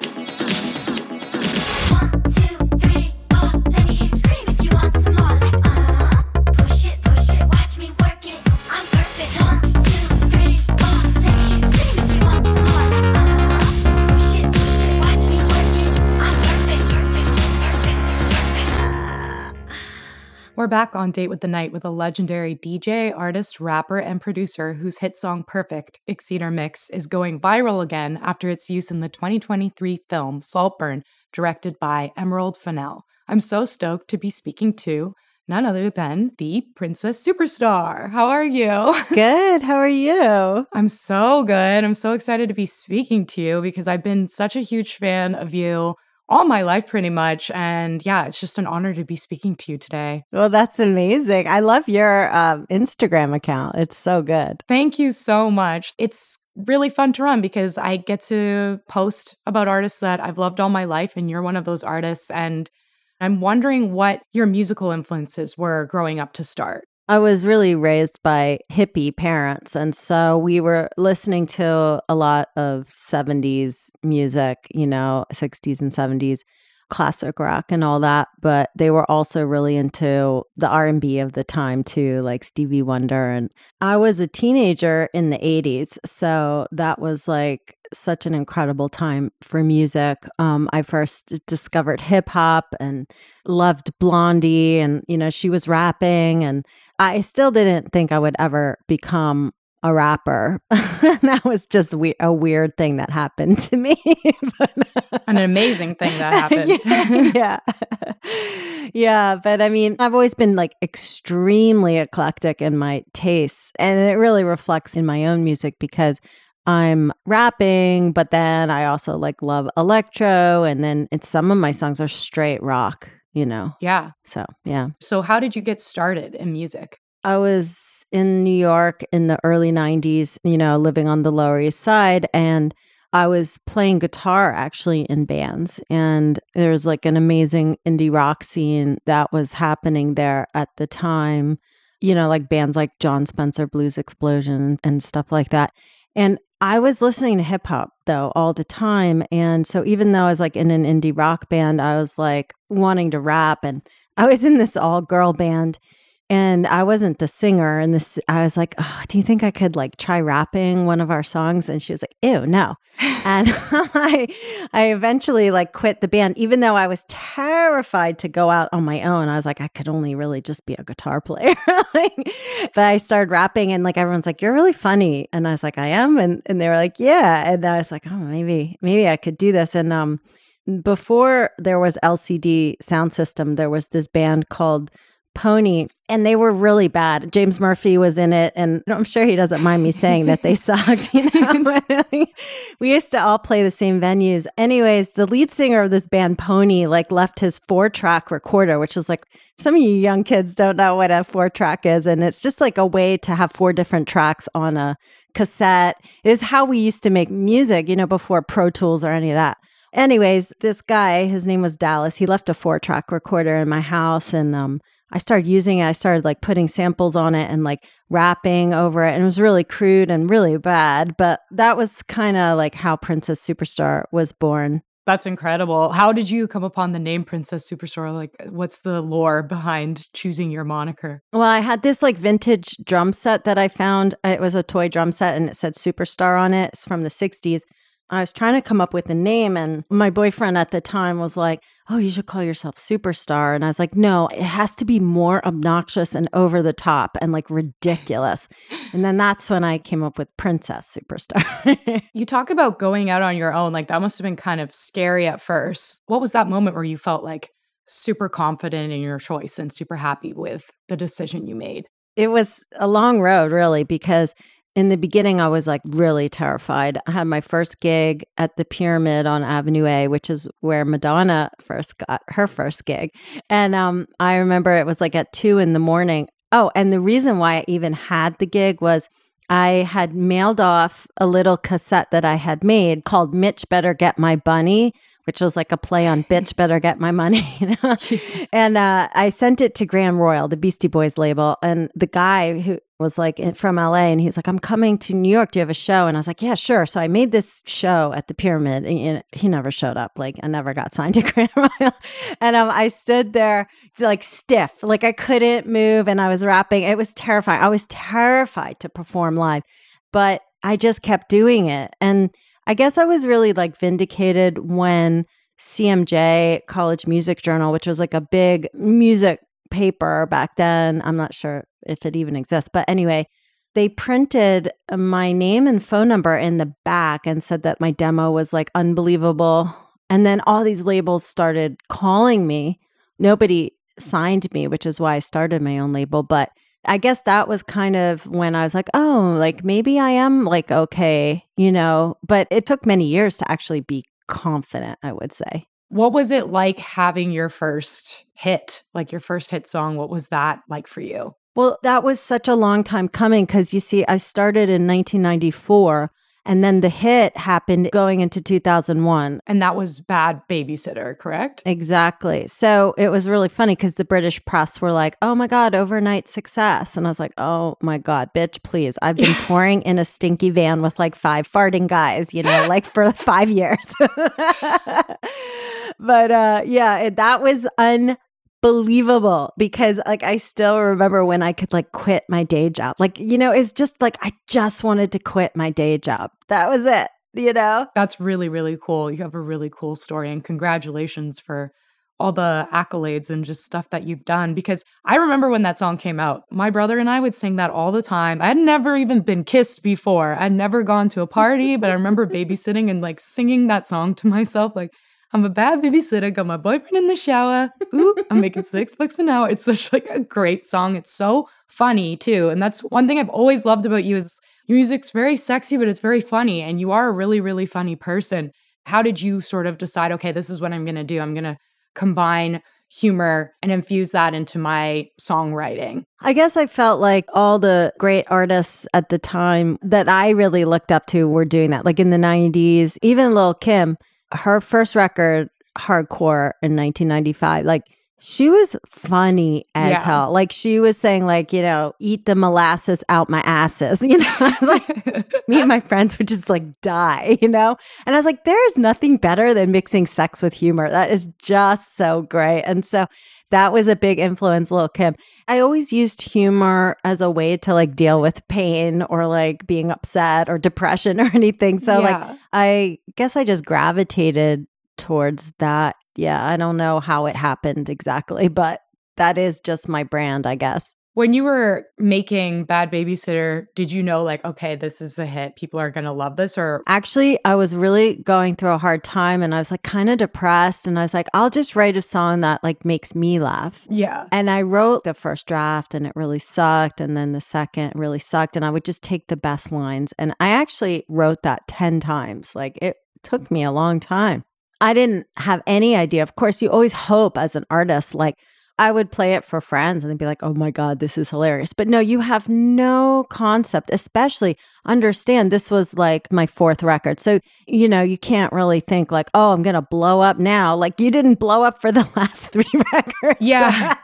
One, back on Date with the Night with a legendary DJ, artist, rapper, and producer whose hit song Perfect, Our Mix, is going viral again after its use in the 2023 film Saltburn, directed by Emerald Fennell. I'm so stoked to be speaking to none other than the Princess Superstar. How are you? Good. How are you? I'm so good. I'm so excited to be speaking to you because I've been such a huge fan of you all my life, pretty much. And yeah, it's just an honor to be speaking to you today. Well, that's amazing. I love your um, Instagram account. It's so good. Thank you so much. It's really fun to run because I get to post about artists that I've loved all my life, and you're one of those artists. And I'm wondering what your musical influences were growing up to start. I was really raised by hippie parents. And so we were listening to a lot of 70s music, you know, 60s and 70s classic rock and all that but they were also really into the r&b of the time too like stevie wonder and i was a teenager in the 80s so that was like such an incredible time for music um, i first discovered hip-hop and loved blondie and you know she was rapping and i still didn't think i would ever become a rapper. that was just we- a weird thing that happened to me. but, An amazing thing that happened. yeah, yeah. yeah. But I mean, I've always been like extremely eclectic in my tastes. And it really reflects in my own music because I'm rapping, but then I also like love electro. And then it's some of my songs are straight rock, you know? yeah. So, yeah. So, how did you get started in music? I was in New York in the early 90s, you know, living on the Lower East Side. And I was playing guitar actually in bands. And there was like an amazing indie rock scene that was happening there at the time, you know, like bands like Jon Spencer Blues Explosion and stuff like that. And I was listening to hip hop though all the time. And so even though I was like in an indie rock band, I was like wanting to rap. And I was in this all girl band and I wasn't the singer. And this, I was like, oh, do you think I could like try rapping one of our songs? And she was like, ew, no. and I, I eventually like quit the band, even though I was terrified to go out on my own. I was like, I could only really just be a guitar player. like, but I started rapping and like everyone's like, you're really funny. And I was like, I am. And, and they were like, yeah. And I was like, oh, maybe, maybe I could do this. And, um, before there was LCD Soundsystem, there was this band called Pony, and they were really bad. James Murphy was in it, and I'm sure he doesn't mind me saying that they sucked. You know, we used to all play the same venues. Anyways, the lead singer of this band, Pony, like left his four track recorder, which is like some of you young kids don't know what a four track is, and it's just like a way to have four different tracks on a cassette. It is how we used to make music, you know, before Pro Tools or any of that. Anyways, this guy, his name was Dallas. He left a four track recorder in my house, and um, I started using it. I started like putting samples on it and like rapping over it. And it was really crude and really bad. But that was kind of like how Princess Superstar was born. That's incredible. How did you come upon the name Princess Superstar? Like, what's the lore behind choosing your moniker? Well, I had this like vintage drum set that I found. It was a toy drum set and it said Superstar on it. It's from the 60s. I was trying to come up with a name, and my boyfriend at the time was like, Oh, you should call yourself Superstar. And I was like, No, it has to be more obnoxious and over the top and like ridiculous. and then that's when I came up with Princess Superstar. You talk about going out on your own. Like, that must have been kind of scary at first. What was that moment where you felt like super confident in your choice and super happy with the decision you made? it was a long road, really, because in the beginning, I was like really terrified. I had my first gig at the Pyramid on Avenue A, which is where Madonna first got her first gig. And um, I remember it was like at two in the morning. Oh, and the reason why I even had the gig was I had mailed off a little cassette that I had made called Mitch Better Get My Bunny, which was like a play on Bitch Better Get My Money. You know? and uh, I sent it to Grand Royal, the Beastie Boys label. And the guy who was like from LA and he was like, I'm coming to New York. Do you have a show? And I was like, Yeah, sure. So I made this show at the pyramid and, he never showed up. Like I never got signed to Grand Royal. And um, I stood there like stiff, like I couldn't move and I was rapping. It was terrifying. I was terrified to perform live, but I just kept doing it. And I guess I was really like vindicated when CMJ, College Music Journal, which was like a big music paper back then. I'm not sure if it even exists, but anyway, they printed uh, my name and phone number in the back and said that my demo was like unbelievable. And then all these labels started calling me. Nobody signed me, which is why I started my own label. But I guess that was kind of when I was like, oh, like maybe I am like okay, you know. But it took many years to actually be confident, I would say. What was it like having your first hit, like your first hit song? What was that like for you? Well, that was such a long time coming because you see, I started in 1994 and then the hit happened going into 2001. And that was Bad Babysitter, correct? Exactly. So it was really funny because the British press were like, oh my God, overnight success. And I was like, oh my God, bitch, please. I've been touring in a stinky van with like five farting guys, you know, like for five years. but uh, yeah, it, that was unbelievable because like I still remember when I could like quit my day job. Like, you know, it's just like I just wanted to quit my day job. That was it, you know? That's really, really cool. You have a really cool story, and congratulations for all the accolades and just stuff that you've done. Because I remember when that song came out, my brother and I would sing that all the time. I had never even been kissed before, I'd never gone to a party, but I remember babysitting and like singing that song to myself, like, I'm a bad babysitter, got my boyfriend in the shower. Ooh, I'm making six bucks an hour. It's such like a great song. It's so funny too. And that's one thing I've always loved about you is your music's very sexy, but it's very funny. And you are a really, really funny person. How did you sort of decide, okay, this is what I'm gonna do? I'm gonna combine humor and infuse that into my songwriting. I guess I felt like all the great artists at the time that I really looked up to were doing that. Like in the 90s, even Lil Kim, her first record, Hardcore in 1995, like she was funny as Yeah. hell. Like she was saying, like, you know, eat the molasses out my asses. You know, like, me and my friends would just like die, you know? And I was like, there is nothing better than mixing sex with humor. That is just so great. And so that was a big influence, Lil Kim. I always used humor as a way to like deal with pain or like being upset or depression or anything. So like I guess I just gravitated towards that. Yeah, I don't know how it happened exactly, but that is just my brand, I guess. When you were making Bad Babysitter, did you know, like, okay, this is a hit? People are going to love this? Or, Actually, I was really going through a hard time and I was like kind of depressed and I was like I'll just write a song that like makes me laugh. yeah. And I wrote the first draft and it really sucked. And then the second really sucked. And I would just take the best lines. And I actually wrote that 10 times. Like it took me a long time. I didn't have any idea. Of course, you always hope as an artist, like, I would play it for friends and they'd be like, oh my God, this is hilarious. But no, you have no concept, especially understand this was like my fourth record. So, you know, you can't really think like, oh, I'm going to blow up now. Like you didn't blow up for the last three records. Yeah.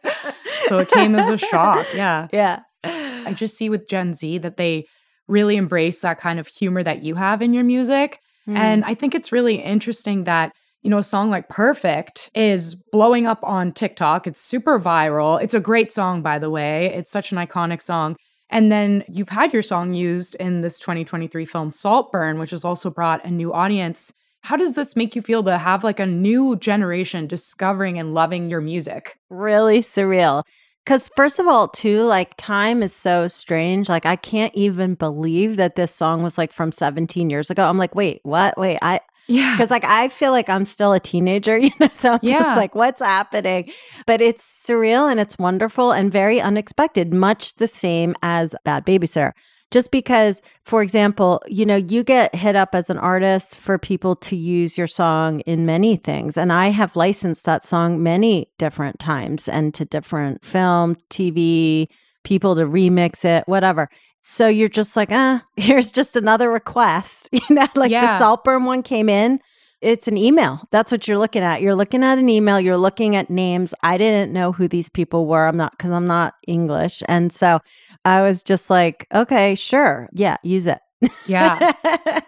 so it came as a shock. Yeah. yeah. I just see with Gen Z that they really embrace that kind of humor that you have in your music. Mm. And I think it's really interesting that, you know, a song like Perfect is blowing up on TikTok. It's super viral. It's a great song, by the way. It's such an iconic song. And then you've had your song used in this 2023 film Saltburn, which has also brought a new audience. How does this make you feel to have like a new generation discovering and loving your music? really surreal. Because, first of all, too, like time is so strange. Like, I can't even believe that this song was like from 17 years ago. I'm like, wait, what? Wait, I, Yeah. because like I feel like I'm still a teenager, you know, so I'm Yeah. just like, what's happening? But it's surreal and it's wonderful and very unexpected, much the same as Bad Babysitter. Just because, for example, you know, you get hit up as an artist for people to use your song in many things. And I have licensed that song many different times and to different film, TV, people to remix it, whatever. So you're just like, ah, here's just another request. You know, like Yeah. the Saltburn one came in It's an email. That's what you're looking at. You're looking at an email. You're looking at names. I didn't know who these people were. I'm not because I'm not English, and so I was just like, okay, sure, yeah, use it. Yeah.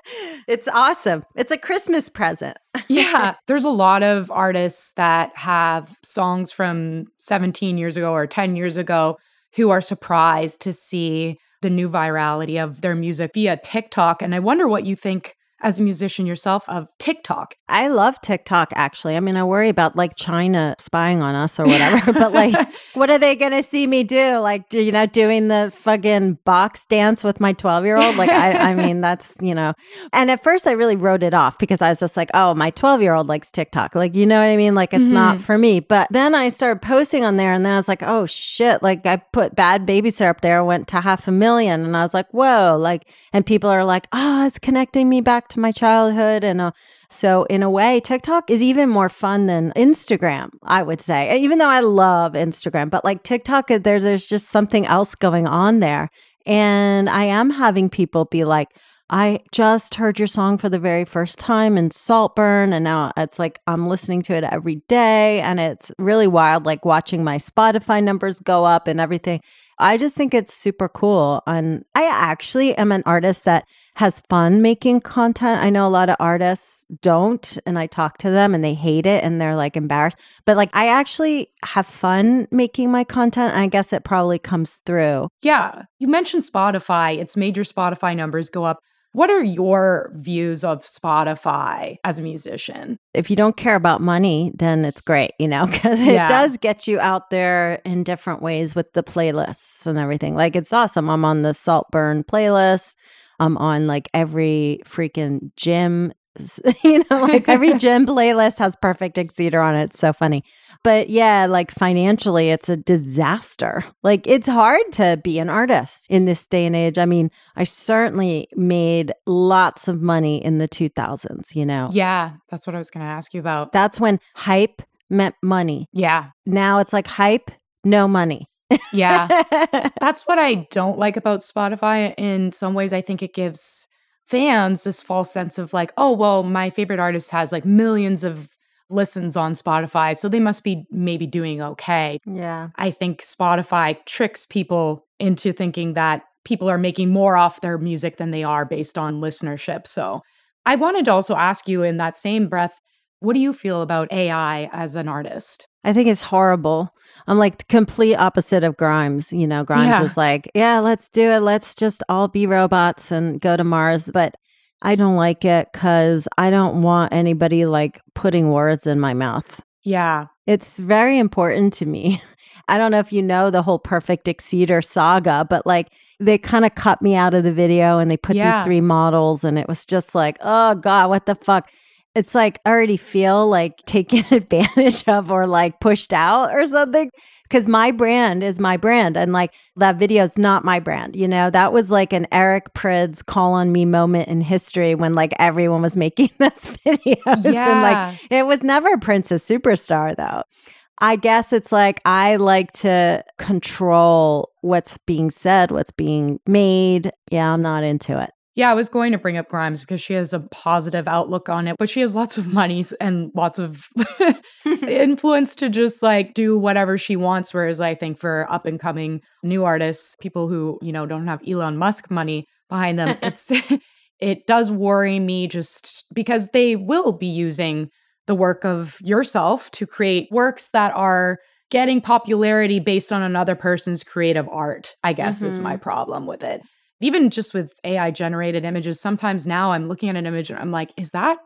it's awesome. It's a Christmas present. yeah. There's a lot of artists that have songs from 17 years ago or 10 years ago who are surprised to see the new virality of their music via TikTok. And I wonder what you think as a musician yourself of TikTok. I love TikTok actually. I mean, I worry about like China spying on us or whatever, but like, what are they going to see me do? Like, you know, doing the fucking box dance with my 12 year old? Like, I, I mean, that's, you know, and at first I really wrote it off because I was just like, oh, my 12 year old likes TikTok. Like, you know what I mean? Like, it's not mm-hmm. for me. But then I started posting on there and then I was like, oh shit. Like, I put bad babysitter up there, went to half a million. And I was like, whoa. Like, and people are like, oh, it's connecting me back to my childhood. And uh, so, in a way, TikTok is even more fun than Instagram, I would say, even though I love Instagram. But like TikTok, uh, there's, there's just something else going on there. And I am having people be like, I just heard your song for the very first time in Saltburn, and now it's like I'm listening to it every day, and it's really wild, like watching my Spotify numbers go up and everything. I just think it's super cool. And I actually am an artist that has fun making content. I know a lot of artists don't, and I talk to them and they hate it and they're like embarrassed. But like, I actually have fun making my content. I guess it probably comes through. Yeah. You mentioned Spotify, it's made your Spotify numbers go up. What are your views of Spotify as a musician? if you don't care about money, then it's great, you know, because it Yeah. does get you out there in different ways with the playlists and everything. Like it's awesome. I'm on the Saltburn playlist. I'm on like every freaking gym, you know, like every gym playlist has Perfect Exceeder on it. It's so funny. But yeah, like financially, it's a disaster. Like it's hard to be an artist in this day and age. I mean, I certainly made lots of money in the 2000s, you know Yeah, that's what I was going to ask you about. that's when hype meant money. Yeah. Now it's like hype, no money. Yeah. That's what I don't like about Spotify. In some ways, I think it gives fans this false sense of like, oh, well, my favorite artist has like millions of listens on Spotify, so they must be maybe doing okay. yeah. I think Spotify tricks people into thinking that people are making more off their music than they are based on listenership. So I wanted to also ask you in that same breath, what do you feel about AI as an artist? I think it's horrible. I'm like the complete opposite of Grimes. You know, Grimes Yeah. is like, yeah, let's do it. Let's just all be robots and go to Mars. But I don't like it because I don't want anybody like putting words in my mouth. Yeah. It's very important to me. I don't know if you know the whole Perfect Exceeder saga, but like they kind of cut me out of the video and they put Yeah. these three models, and it was just like, oh God, what the fuck? It's like I already feel like taken advantage of or like pushed out or something. Cause my brand is my brand. And like that video is not my brand. You know, that was like an Eric Prydz call on me moment in history when like everyone was making this videos. And like it was never Princess Superstar, though. I guess it's like I like to control what's being said, what's being made. Yeah, I'm not into it. Yeah, I was going to bring up Grimes because she has a positive outlook on it, but she has lots of money and lots of influence to just like do whatever she wants. Whereas I think for up and coming new artists, people who, you know, don't have Elon Musk money behind them, it's it does worry me just because they will be using the work of yourself to create works that are getting popularity based on another person's creative art, I guess is my mm-hmm. problem with it even just with AI generated images, sometimes now I'm looking at an image and I'm like, is that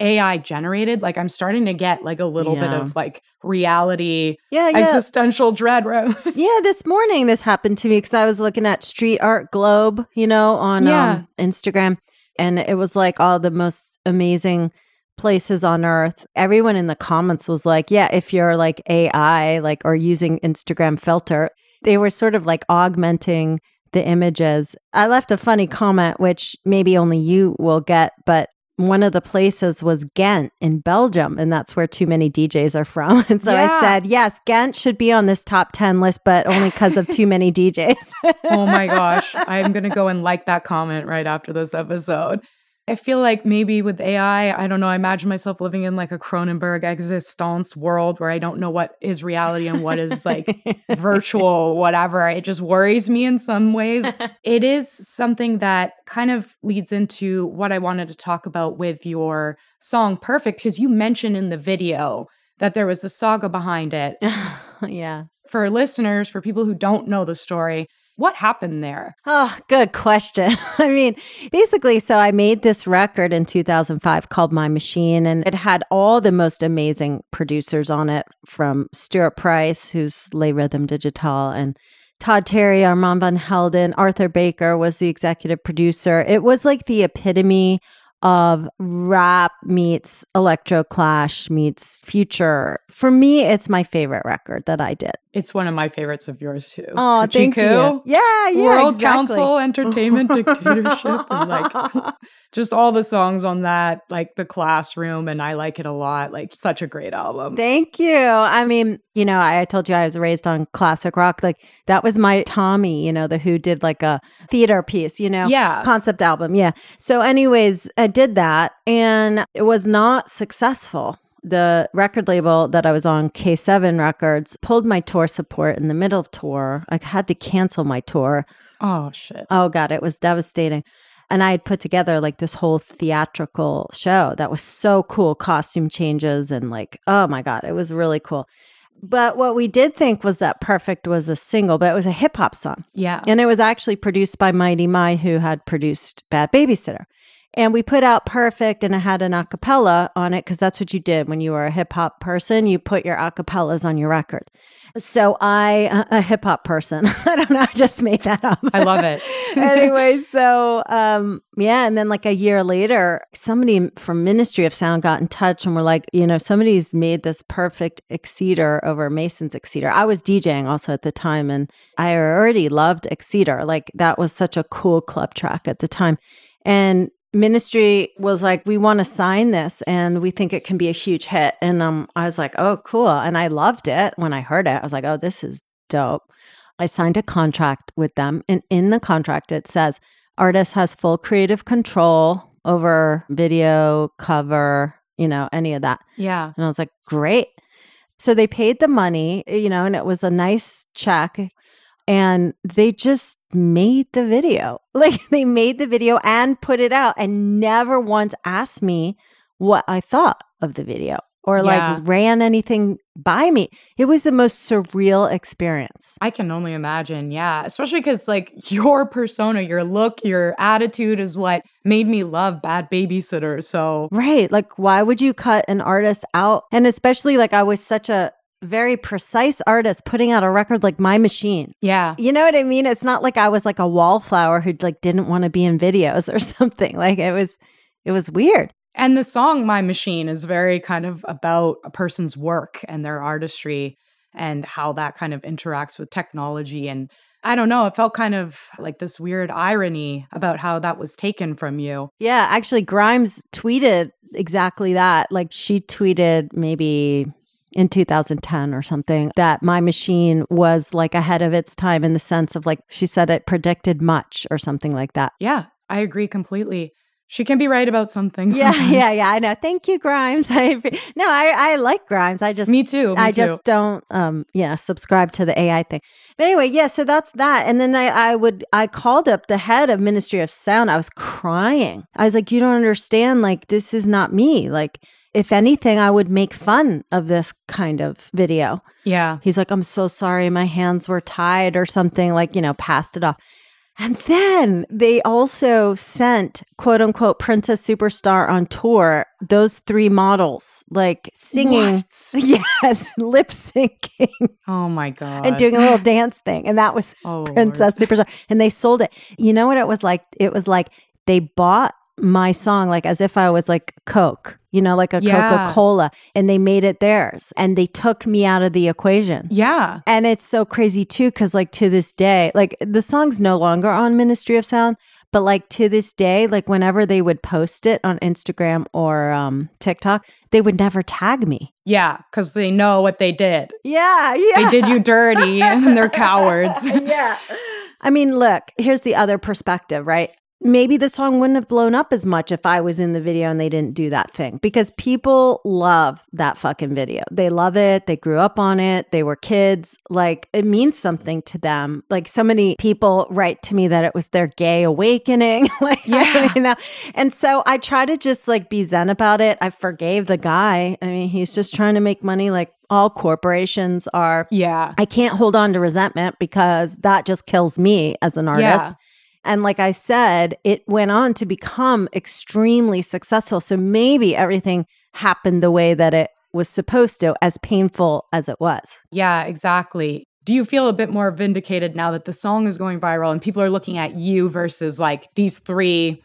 AI generated? Like I'm starting to get like a little bit of like reality Yeah, yeah. existential dread. Right? yeah, this morning this happened to me because I was looking at Street Art Globe, you know, on Yeah. um, Instagram, and it was like all the most amazing places on earth. Everyone in the comments was like, "Yeah, if you're like AI, like or using Instagram filter, they were sort of like augmenting the images." I left a funny comment, which maybe only you will get, but one of the places was Ghent in Belgium, and that's where 2manydjs are from. And so I said, yes, Ghent should be on this top 10 list, but only because of 2manydjs. oh my gosh. I'm going to go and like that comment right after this episode. I feel like maybe with AI, I don't know, I imagine myself living in like a Cronenberg existence world where I don't know what is reality and what is like virtual, whatever. It just worries me in some ways. it is something that kind of leads into what I wanted to talk about with your song Perfect, because you mentioned in the video that there was the saga behind it. yeah. For listeners, for people who don't know the story, what happened there? Oh, good question. I mean, basically, so I made this record in 2005 called My Machine, and it had all the most amazing producers on it from Stuart Price, who's Les Rythmes Digitales, and Todd Terry, Armand Van Helden, Arthur Baker was the executive producer. It was like the epitome of rap meets electro clash meets future. For me, it's my favorite record that I did. It's one of my favorites of yours too. Oh, thank you. Yeah, yeah. World exactly. Council Entertainment Dictatorship and like just all the songs on that, like the classroom, and I like it a lot. Like such a great album. Thank you. I mean, you know, I, I told you I was raised on classic rock. Like that was my Tommy, you know, the Who did like a theater piece, you know, Yeah. concept album. Yeah. So, anyways, I did that and it was not successful. The record label that I was on, K7 Records, pulled my tour support in the middle of tour. I had to cancel my tour. Oh shit. Oh God, it was devastating. And I had put together like this whole theatrical show that was so cool, costume changes and like, oh my God, it was really cool. But what we did think was that Perfect was a single, but it was a hip hop song. Yeah. And it was actually produced by Mighty Mi, who had produced Bad Babysitter. And we put out Perfect and it had an acapella on it because that's what you did when you were a hip hop person. You put your acapellas on your record. So I, a hip hop person, I don't know, I just made that up. I love it. anyway, so um, yeah, and then like a year later, somebody from Ministry of Sound got in touch and were like, you know, somebody's made this perfect Exceeder over Mason's Exceeder. I was DJing also at the time, and I already loved Exceeder. Like that was such a cool club track at the time, and ministry was like we want to sign this and we think it can be a huge hit and um i was like oh cool and i loved it when i heard it i was like oh this is dope i signed a contract with them and in the contract it says artist has full creative control over video cover you know any of that Yeah. and I was like, great. So they paid the money, you know, and it was a nice check. And they just made the video. Like they made the video and put it out and never once asked me what I thought of the video or Yeah. like ran anything by me. It was the most surreal experience. I can only imagine. Yeah. Especially because, like, your persona, your look, your attitude is what made me love Bad Babysitter. So, Right. Like, why would you cut an artist out? And especially like I was such a very precise artist putting out a record like My Machine. yeah. You know what I mean? It's not like I was like a wallflower who like didn't want to be in videos or something. Like it was it was weird. And the song My Machine is very kind of about a person's work and their artistry and how that kind of interacts with technology. And I don't know, it felt kind of like this weird irony about how that was taken from you. Yeah, actually Grimes tweeted exactly that. Like she tweeted maybe in 2010 or something that my machine was like ahead of its time in the sense of like she said it predicted much or something like that. Yeah, I agree completely. She can be right about some things. Yeah, sometimes. yeah, yeah. I know. Thank you, Grimes. I no, I I like Grimes. I just Me too. Me I too. just don't um yeah, subscribe to the AI thing. But anyway, yeah, so that's that. And then I I would I called up the head of Ministry of Sound. I was crying. I was like, you don't understand, like this is not me. Like if anything, I would make fun of this kind of video. yeah. He's like, I'm so sorry, my hands were tied or something, like, you know, passed it off. And then they also sent quote unquote Princess Superstar on tour, those three models, like singing. What? Yes, lip syncing Oh my God. and doing a little dance thing. And that was oh, Lord. Princess Superstar. And they sold it. You know what it was like? It was like they bought my song like as if I was like Coke, you know, like a Yeah. Coca Cola, and they made it theirs. And they took me out of the equation. Yeah. And it's so crazy too, because like to this day, like the song's no longer on Ministry of Sound, but like to this day, like whenever they would post it on Instagram or um, TikTok, they would never tag me. Yeah. Because they know what they did. Yeah, yeah. They did you dirty and they're cowards. yeah. I mean, look, here's the other perspective, right? Maybe the song wouldn't have blown up as much if I was in the video and they didn't do that thing because people love that fucking video. They love it. They grew up on it. They were kids. Like it means something to them. Like so many people write to me that it was their gay awakening. like, Yeah. you know, and so I try to just like be zen about it. I forgave the guy. I mean, he's just trying to make money like all corporations are. Yeah. I can't hold on to resentment because that just kills me as an artist. Yeah. And like I said, it went on to become extremely successful. So maybe everything happened the way that it was supposed to, as painful as it was. Yeah, exactly. Do you feel a bit more vindicated now that the song is going viral and people are looking at you versus like these three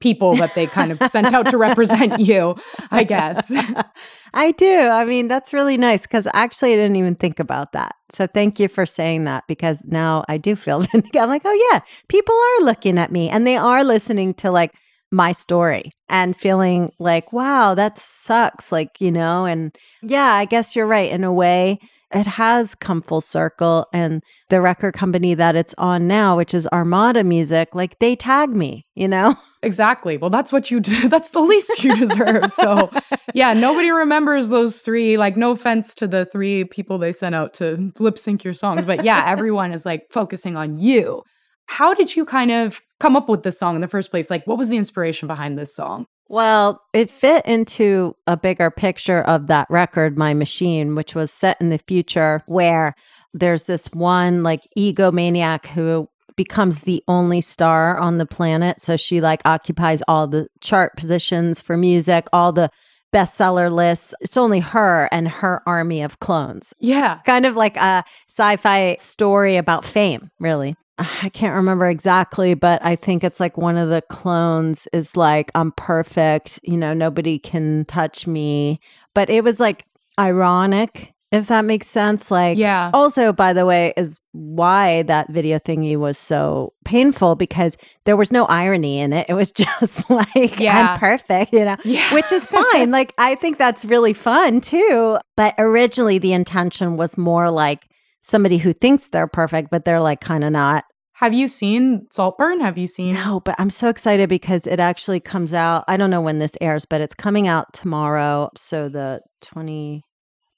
people that they kind of sent out to represent you, I guess? I do. I mean, that's really nice because actually I didn't even think about that. So thank you for saying that because now I do feel. I'm like, oh, yeah, people are looking at me and they are listening to like my story and feeling like, wow, that sucks. Like, you know, and yeah, I guess you're right. In a way, it has come full circle. And the record company that it's on now, which is Armada Music, like they tag me, you know? Exactly. Well, that's what you do. That's the least you deserve. So, yeah, nobody remembers those three. Like, no offense to the three people they sent out to lip sync your songs, but yeah, everyone is like focusing on you. How did you kind of come up with this song in the first place? Like, what was the inspiration behind this song? Well, it fit into a bigger picture of that record, My Machine, which was set in the future where there's this one like egomaniac who becomes the only star on the planet. So she like occupies all the chart positions for music, all the bestseller lists. It's only her and her army of clones. Yeah. Kind of like a sci fi story about fame, really. I can't remember exactly, but I think it's like one of the clones is like, I'm perfect, you know, nobody can touch me. But it was like ironic, if that makes sense. Like, Yeah. also, by the way, is why that video thingy was so painful because there was no irony in it. It was just like, Yeah. I'm perfect, you know, Yeah. which is fine. like, I think that's really fun too. But originally, the intention was more like somebody who thinks they're perfect, but they're like kind of not. Have you seen Saltburn? Have you seen? No, but I'm so excited because it actually comes out. I don't know when this airs, but it's coming out tomorrow. So the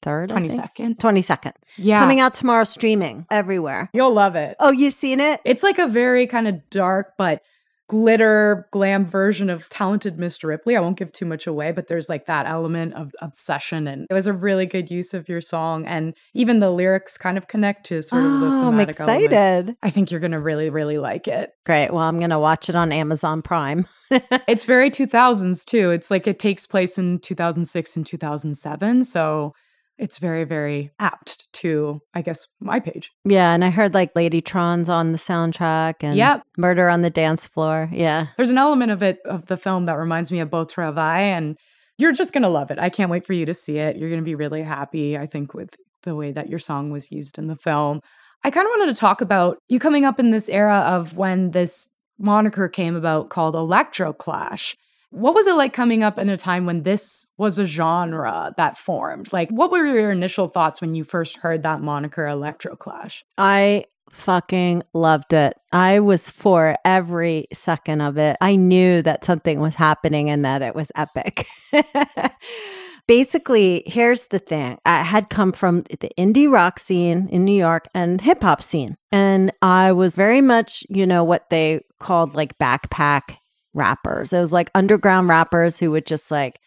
23rd, 22nd. 22nd. Yeah. Coming out tomorrow, streaming everywhere. You'll love it. Oh, you've seen it? It's like a very kind of dark but glitter glam version of talented Mr. Ripley. I won't give too much away, but there's like that element of obsession and it was a really good use of your song and even the lyrics kind of connect to sort of the Oh, I'm thematic elements. excited. I think you're going to really really like it. Great. Well, I'm going to watch it on Amazon Prime. It's very 2000s too. It's like it takes place in 2006 and 2007, so it's very very apt to I guess my page. yeah. And I heard like Ladytron's on the soundtrack and Yep. Murder on the Dance Floor. Yeah. There's an element of it of the film that reminds me of Beau Travail, and you're just gonna love it. I can't wait for you to see it. You're gonna be really happy, I think, with the way that your song was used in the film. I kind of wanted to talk about you coming up in this era of when this moniker came about called Electro Clash. What was it like coming up in a time when this was a genre that formed? Like, what were your initial thoughts when you first heard that moniker Electroclash? I fucking loved it. I was for every second of it. I knew that something was happening and that it was epic. Basically, here's the thing. I had come from the indie rock scene in New York and hip hop scene. And I was very much, you know, what they called like backpack rappers. It was like underground rappers who would just like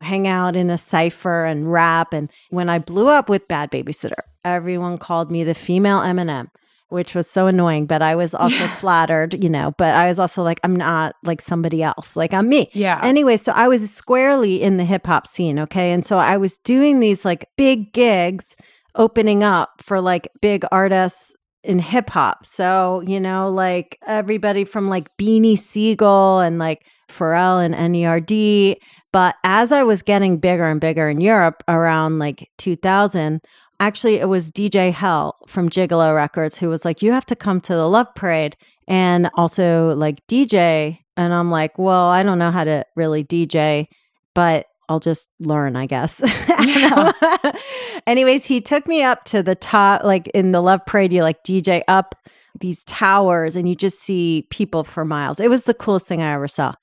hang out in a cipher and rap. And when I blew up with Bad Babysitter, everyone called me the female Eminem, which was so annoying. But I was also flattered, you know, but I was also like, I'm not like somebody else. Like I'm me. Yeah. Anyway, so I was squarely in the hip hop scene. Okay. And so I was doing these like big gigs opening up for like big artists in hip hop. So, you know, like everybody from like Beanie Sigel and like Pharrell and NERD. But as I was getting bigger and bigger in Europe around like 2000, actually it was DJ Hell from Gigolo Records who was like, you have to come to the Love Parade and also like DJ. And I'm like, well, I don't know how to really DJ, but I'll just learn, I guess. I. Anyways, he took me up to the top, like in the Love Parade, you like DJ up these towers and you just see people for miles. It was the coolest thing I ever saw.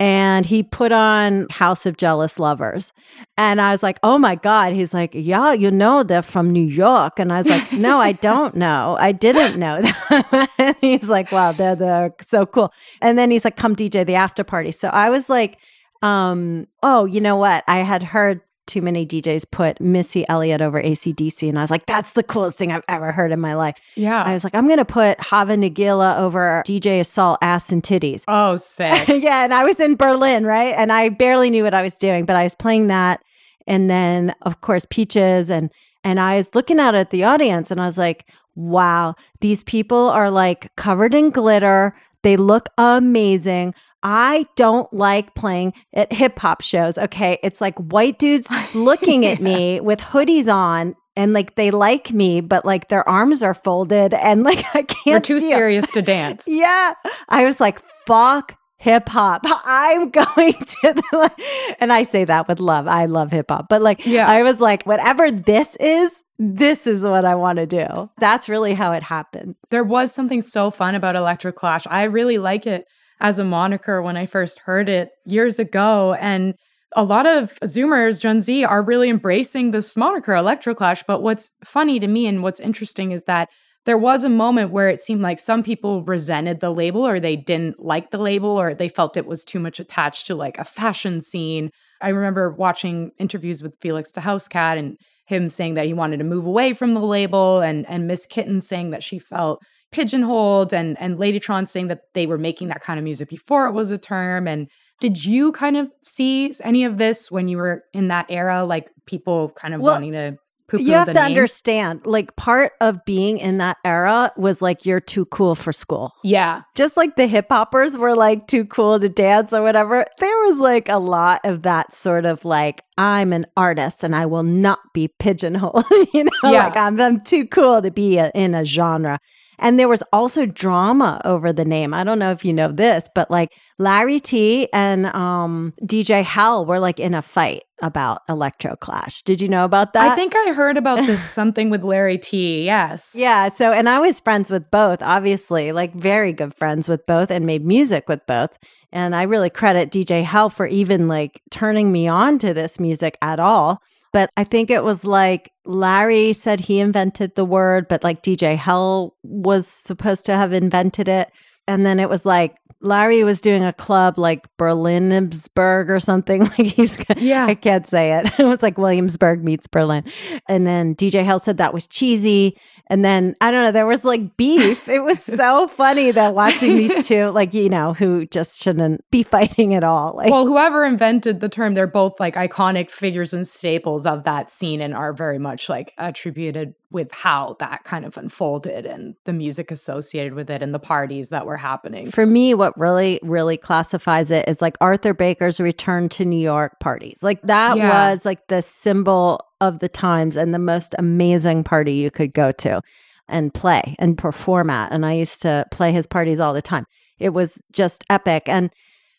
And he put on House of Jealous Lovers. And I was like, oh my God. He's like, yeah, you know, they're from New York. And I was like, no, I don't know. I didn't know that. and he's like, wow, they're, they're so cool. And then he's like, come DJ the after party. So I was like, um, oh, you know what? I had heard 2manydjs put Missy Elliott over ACDC. And I was like, that's the coolest thing I've ever heard in my life. Yeah. I was like, I'm going to put Hava Nagila over DJ Assault Ass and Titties. oh, sick. yeah. And I was in Berlin, right? And I barely knew what I was doing, but I was playing that. And then, of course, Peaches. And, and I was looking out at the audience and I was like, wow, these people are like covered in glitter. They look amazing. I don't like playing at hip hop shows. Okay. It's like white dudes looking at me with hoodies on and like they like me, but like their arms are folded and like I can't. We're too deal. serious to dance. Yeah. I was like, fuck hip hop. I'm going to, the, and I say that with love. I love hip hop, but like, Yeah. I was like, whatever this is, this is what I want to do. That's really how it happened. there was something so fun about Electroclash. I really like it as a moniker when I first heard it years ago. And a lot of Zoomers, Gen Z, are really embracing this moniker, Electroclash. But what's funny to me and what's interesting is that there was a moment where it seemed like some people resented the label or they didn't like the label or they felt it was too much attached to like a fashion scene. I remember watching interviews with Felix da Housecat and him saying that he wanted to move away from the label and and Miss Kittin saying that she felt pigeonholed and and Ladytron saying that they were making that kind of music before it was a term and did you kind of see any of this when you were in that era like people kind of Well, wanting to you have to name? understand, like, part of being in that era was like, you're too cool for school. yeah Just like the hip hoppers were like too cool to dance or whatever, there was like a lot of that sort of like, I'm an artist and I will not be pigeonholed. you know, Yeah. like I'm, I'm too cool to be a, in a genre. And there was also drama over the name. I don't know if you know this, but like Larry Tee and um, DJ Hell were like in a fight about Electro Clash. Did you know about that? I think I heard about this something with Larry Tee. Yes. Yeah. So, and I was friends with both, obviously, like very good friends with both and made music with both. And I really credit DJ Hell for even like turning me on to this music at all. But I think it was like Larry said he invented the word, but like DJ Hell was supposed to have invented it. And then it was like Larry was doing a club like Berlinsburg or something. Like he's, Yeah. I can't say it. It was like Williamsburg meets Berlin. And then DJ Hell said that was cheesy. And then I don't know, there was like beef. It was so funny that watching these two, like, you know, who just shouldn't be fighting at all. Like, Well, whoever invented the term, they're both like iconic figures and staples of that scene and are very much like attributed with how that kind of unfolded and the music associated with it and the parties that were happening. for me, what really, really classifies it is like Arthur Baker's return to New York parties. Like that Yeah. was like the symbol of the times and the most amazing party you could go to and play and perform at. And I used to play his parties all the time. It was just epic. And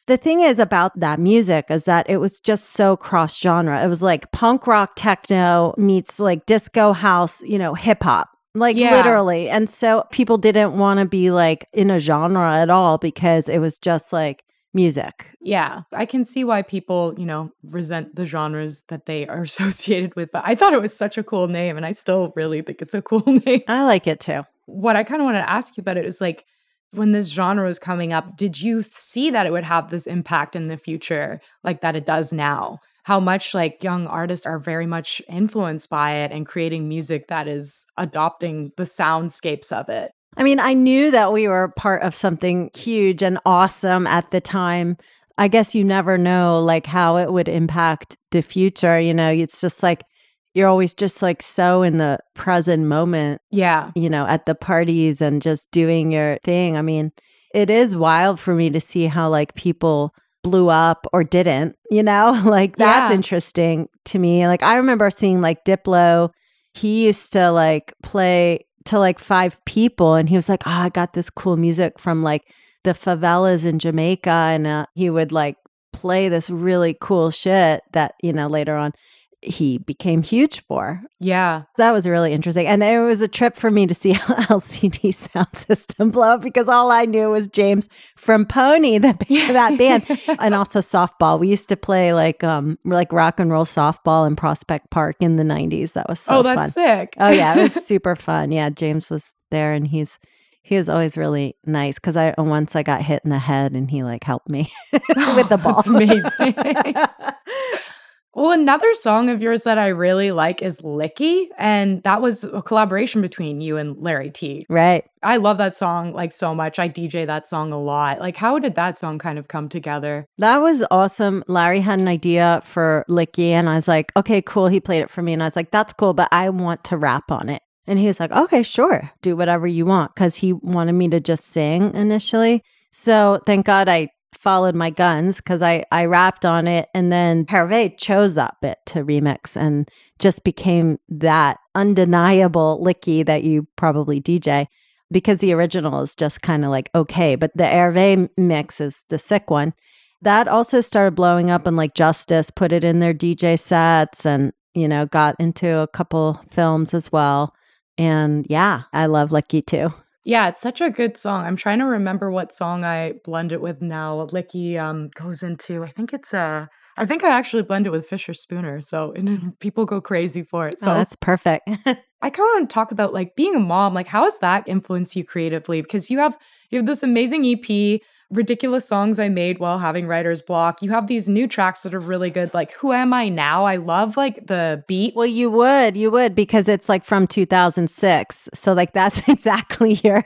the thing is about that music is that it was just so cross genre. It was like punk rock techno meets like disco house, you know, hip hop. Like Yeah. literally. And so people didn't want to be like in a genre at all because it was just like music. Yeah, I can see why people, you know, resent the genres that they are associated with. But I thought it was such a cool name and I still really think it's a cool name. I like it too. what I kind of want to ask you about it is like when this genre was coming up, did you see that it would have this impact in the future like that it does now? How much like young artists are very much influenced by it and creating music that is adopting the soundscapes of it. I mean, I knew that we were part of something huge and awesome at the time. I guess you never know like how it would impact the future, you know. It's just like you're always just like so in the present moment, Yeah. you know, at the parties and just doing your thing. I mean, it is wild for me to see how like people blew up or didn't, you know? Like that's Yeah. interesting to me. Like I remember seeing like Diplo, he used to like play to like five people and he was like, "Oh, I got this cool music from like the favelas in Jamaica." And uh, he would like play this really cool shit that, you know, later on he became huge for. Yeah. That was really interesting. And it was a trip for me to see LCD Soundsystem blow up because all I knew was James from Pony, the, that band, and also softball. We used to play like um like rock and roll softball in Prospect Park in the 90s. That was so oh, fun. that's sick. Oh yeah, it was super fun. Yeah, James was there and he's he was always really nice because I once I got hit in the head and he like helped me with the ball. That's amazing. Well, another song of yours that I really like is Licky, and that was a collaboration between you and Larry Tee. right. I love that song like so much. I DJ that song a lot. Like, how did that song kind of come together? That was awesome. Larry had an idea for Licky, and I was like, okay, cool. He played it for me, and I was like, that's cool, but I want to rap on it. And he was like, okay, sure, do whatever you want, because he wanted me to just sing initially. So thank God I followed my guns because I, I rapped on it. And then Hervé chose that bit to remix and just became that undeniable Licky that you probably DJ because the original is just kind of like okay, but the Hervé mix is the sick one. That also started blowing up and like Justice put it in their DJ sets and, you know, got into a couple films as well. And yeah, I love Licky too. Yeah, it's such a good song. I'm trying to remember what song I blend it with now. Licky um goes into I think it's a I think I actually blend it with Fischerspooner, so and people go crazy for it. So So that's perfect. I kind of want to talk about like being a mom. Like, how has that influenced you creatively? Because you have you have this amazing EP, ridiculous songs I made while having writer's block. You have these new tracks that are really good. Like, who am I now? I love like the beat. well, you would, you would, because it's like from 2006. So like that's exactly your.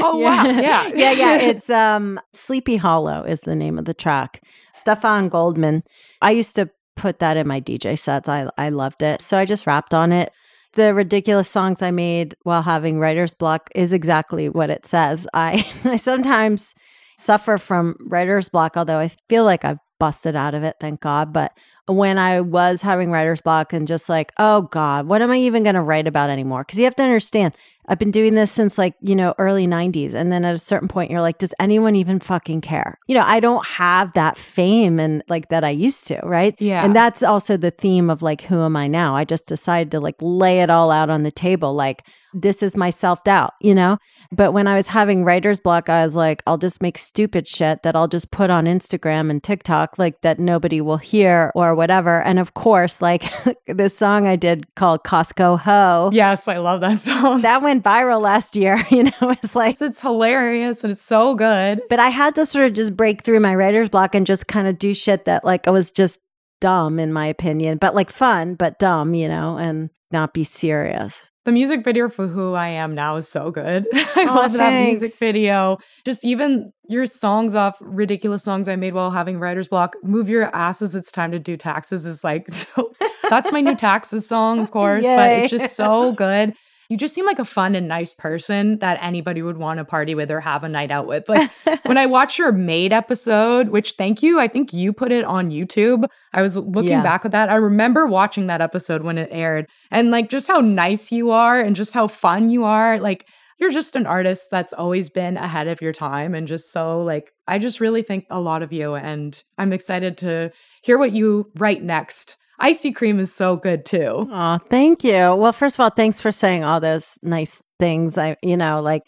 Oh, wow. Yeah. yeah, yeah. It's um Sleepy Hollow is the name of the track. Stefan Goldmann. I used to put that in my DJ sets. I I loved it. So I just rapped on it. The ridiculous songs I made while having writer's block is exactly what it says. I I sometimes suffer from writer's block, although I feel like I've busted out of it, thank God. But when I was having writer's block and just like, oh God, what am I even going to write about anymore? Because you have to understand, I've been doing this since like, you know, early 90s. And then at a certain point, you're like, does anyone even fucking care? You know, I don't have that fame and like that I used to, right? Yeah. And that's also the theme of like, who am I now? I just decided to like lay it all out on the table. Like, this is my self doubt, you know? But when I was having writer's block, I was like, I'll just make stupid shit that I'll just put on Instagram and TikTok, like that nobody will hear or whatever. And of course, like this song I did called Costco Ho, Yes, I love that song. that went viral last year, you know? It's like, it's hilarious and it's so good. but I had to sort of just break through my writer's block and just kind of do shit that like I was just dumb in my opinion, but like fun, but dumb, you know, and not be serious. The music video for Who I Am Now is so good. I Aw, love that music video. Just even your songs off ridiculous songs I made while having writer's block. Move your asses, it's time to do taxes is like so that's my new taxes song, of course, but it's just so good. You just seem like a fun and nice person that anybody would want to party with or have a night out with. Like when I watched your maid episode, which thank you, I think you put it on YouTube. I was looking Yeah. back at that. I remember watching that episode when it aired and like just how nice you are and just how fun you are. Like you're just an artist that's always been ahead of your time and just so like I just really think a lot of you and I'm excited to hear what you write next. Icy cream is so good too. Oh, thank you. Well, first of all, thanks for saying all those nice things. I, you know, like,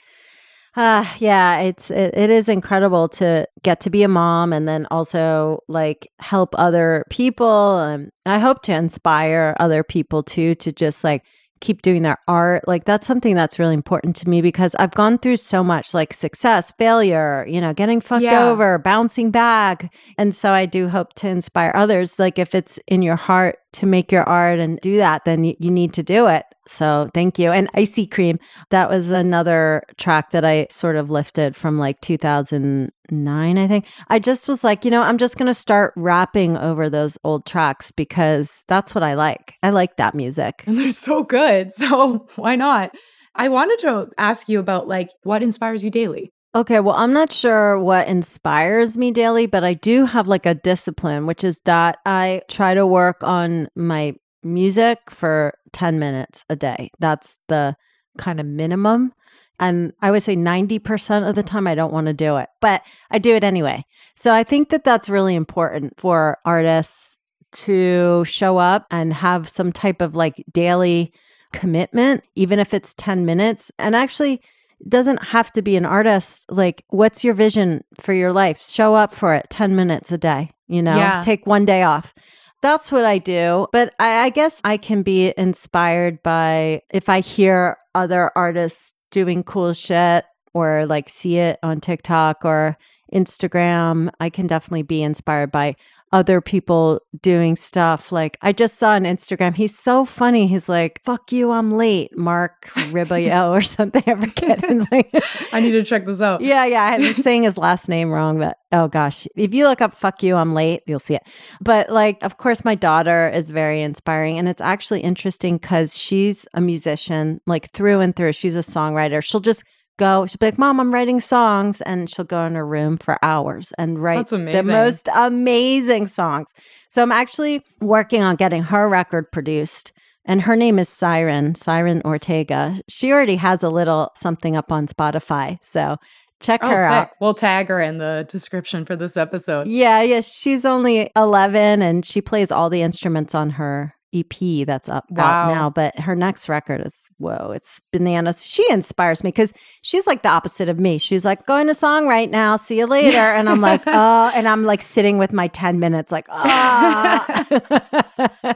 uh, yeah, it's it, it is incredible to get to be a mom and then also like help other people. And I hope to inspire other people too to just like keep doing their art. Like that's something that's really important to me because I've gone through so much like success, failure, you know, getting fucked Yeah. over, bouncing back. And so I do hope to inspire others. Like if it's in your heart to make your art and do that, then you, you need to do it. So thank you. And Icy Cream, that was another track that I sort of lifted from like 2009, I think. I just was like, you know, I'm just going to start rapping over those old tracks because that's what I like. I like that music. and they're so good. So why not? I wanted to ask you about like what inspires you daily. Okay, well, I'm not sure what inspires me daily, but I do have like a discipline, which is that I try to work on my music for 10 minutes a day. That's the kind of minimum. And I would say 90% of the time I don't want to do it, but I do it anyway. So I think that that's really important for artists to show up and have some type of like daily commitment, even if it's 10 minutes. And actually, doesn't have to be an artist. Like, what's your vision for your life? Show up for it 10 minutes a day, you know, Yeah. take one day off. That's what I do. But I, I guess I can be inspired by if I hear other artists doing cool shit or like see it on TikTok or Instagram, I can definitely be inspired by other people doing stuff. Like I just saw on Instagram, he's so funny. He's like, fuck you, I'm late, Mark Ribio or something. I forget. Like, I need to check this out. yeah, yeah. I'm saying his last name wrong, but oh gosh. If you look up fuck you, I'm late, you'll see it. But like, of course, my daughter is very inspiring. And it's actually interesting because she's a musician, like through and through. She's a songwriter. She'll just go, she'll be like, Mom, I'm writing songs. And she'll go in her room for hours and write the most amazing songs. So I'm actually working on getting her record produced. And her name is Siren, Siren Ortega. She already has a little something up on Spotify. So check Oh, her out. We'll tag her in the description for this episode. Yeah, yeah. She's only 11 and she plays all the instruments on her EP that's up Wow. out now. But her next record is, whoa, it's bananas. She inspires me because she's like the opposite of me. She's like, going to song right now. See you later. And I'm like, oh, and I'm like sitting with my 10 minutes, like, ah.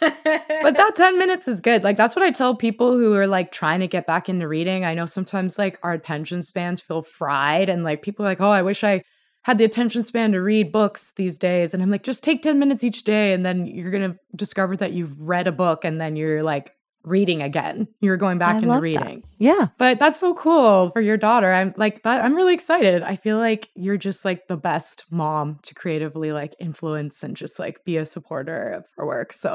but that 10 minutes is good. Like that's what I tell people who are like trying to get back into reading. I know sometimes like our attention spans feel fried and like people are like, "Oh, I wish I had the attention span to read books these days." And I'm like, "Just take 10 minutes each day and then you're going to discover that you've read a book and then you're like reading again. You're going back I into love that. reading." yeah. But that's so cool for your daughter. I'm like that I'm really excited. I feel like you're just like the best mom to creatively like influence and just like be a supporter of her work. So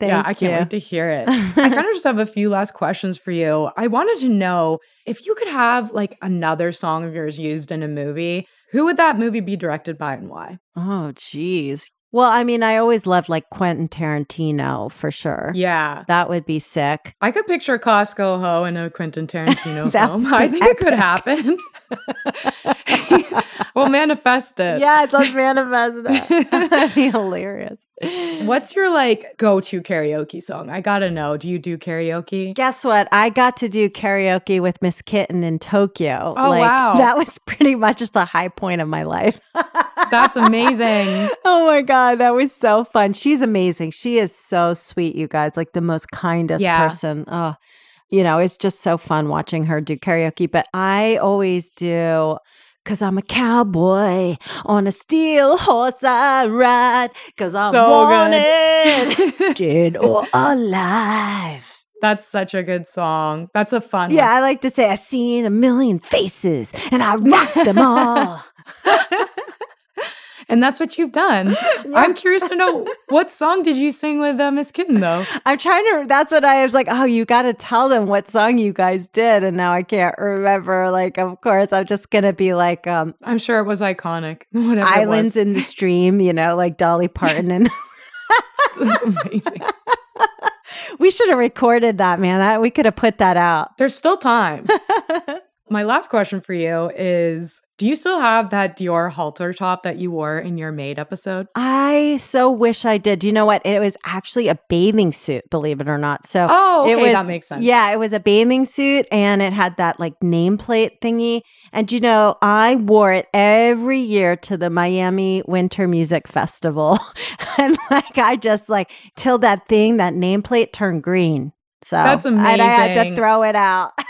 thank yeah, I can't you. wait to hear it. I kind of just have a few last questions for you. I wanted to know if you could have like another song of yours used in a movie, who would that movie be directed by and why? Oh, geez. Well, I mean, I always loved like Quentin Tarantino for sure. Yeah. That would be sick. I could picture Costco Ho in a Quentin Tarantino film. I think it could happen. well, manifest it. Yes, let's manifest that. That'd be hilarious. What's your like go-to karaoke song? I gotta know. Do you do karaoke? Guess what? I got to do karaoke with Miss Kittin in Tokyo. Oh, wow. That was pretty much the high point of my life. That's amazing. oh my God. That was so fun. She's amazing. She is so sweet, you guys. Like the most kindest Yeah. person. Oh, you know, it's just so fun watching her do karaoke. But I always do. Cause I'm a cowboy on a steel horse I ride. Cause I'm So wanted, dead or alive. That's such a good song. That's a fun Yeah, I like to say I've seen a million faces and I rock them all. And that's what you've done. I'm curious to know what song did you sing with uh, Miss Kittin though? I'm trying to. That's what I was like. Oh, you got to tell them what song you guys did, and now I can't remember. Like, of course, I'm just gonna be like, um, I'm sure it was iconic. Whatever "Islands in the Stream," you know, like Dolly Parton, and was. That's amazing. we should have recorded that, man. That we could have put that out. There's still time. My last question for you is Do you still have that Dior halter top that you wore in your maid episode? I so wish I did. You know what? It was actually a bathing suit, believe it or not. So Oh, it okay, was, that makes sense. Yeah, it was a bathing suit and it had that like nameplate thingy. And you know, I wore it every year to the Miami Winter Music Festival. and like I just like till that thing, that nameplate turned green. So That's amazing. And I had to throw it out.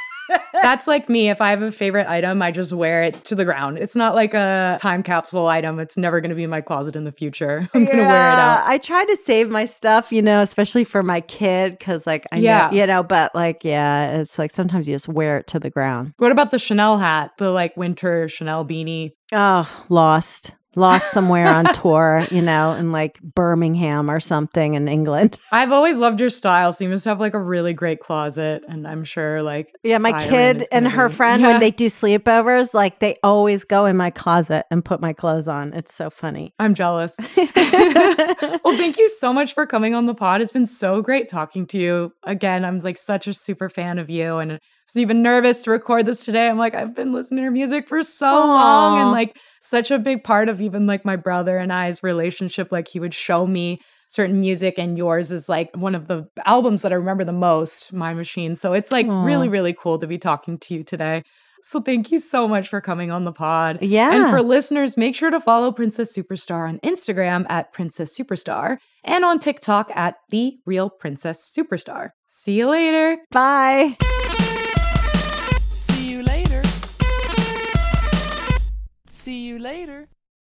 That's like me. If I have a favorite item, I just wear it to the ground. It's not like a time capsule item. It's never going to be in my closet in the future. I'm going to wear it out. I try to save my stuff, you know, especially for my kid, because like I Yeah. know, you know, but like yeah, it's like sometimes you just wear it to the ground. What about the Chanel hat, the like winter Chanel beanie? Oh, lost. Lost somewhere on tour, you know, in like Birmingham or something in England. I've always loved your style. So you must have like a really great closet. And I'm sure like. Yeah, my Siren kid and her be- friend, Yeah. when they do sleepovers, like they always go in my closet and put my clothes on. It's so funny. I'm jealous. well, thank you so much for coming on the pod. It's been so great talking to you. Again, I'm like such a super fan of you and I was even nervous to record this today. I'm like, I've been listening to your music for so long and like such a big part of even like my brother and I's relationship. Like he would show me certain music, and yours is like one of the albums that I remember the most, My Machine. So it's like Aw. really, really cool to be talking to you today. So thank you so much for coming on the pod. Yeah. And for listeners, make sure to follow Princess Superstar on Instagram at Princess Superstar and on TikTok at The Real Princess Superstar. See you later. Bye. See you later.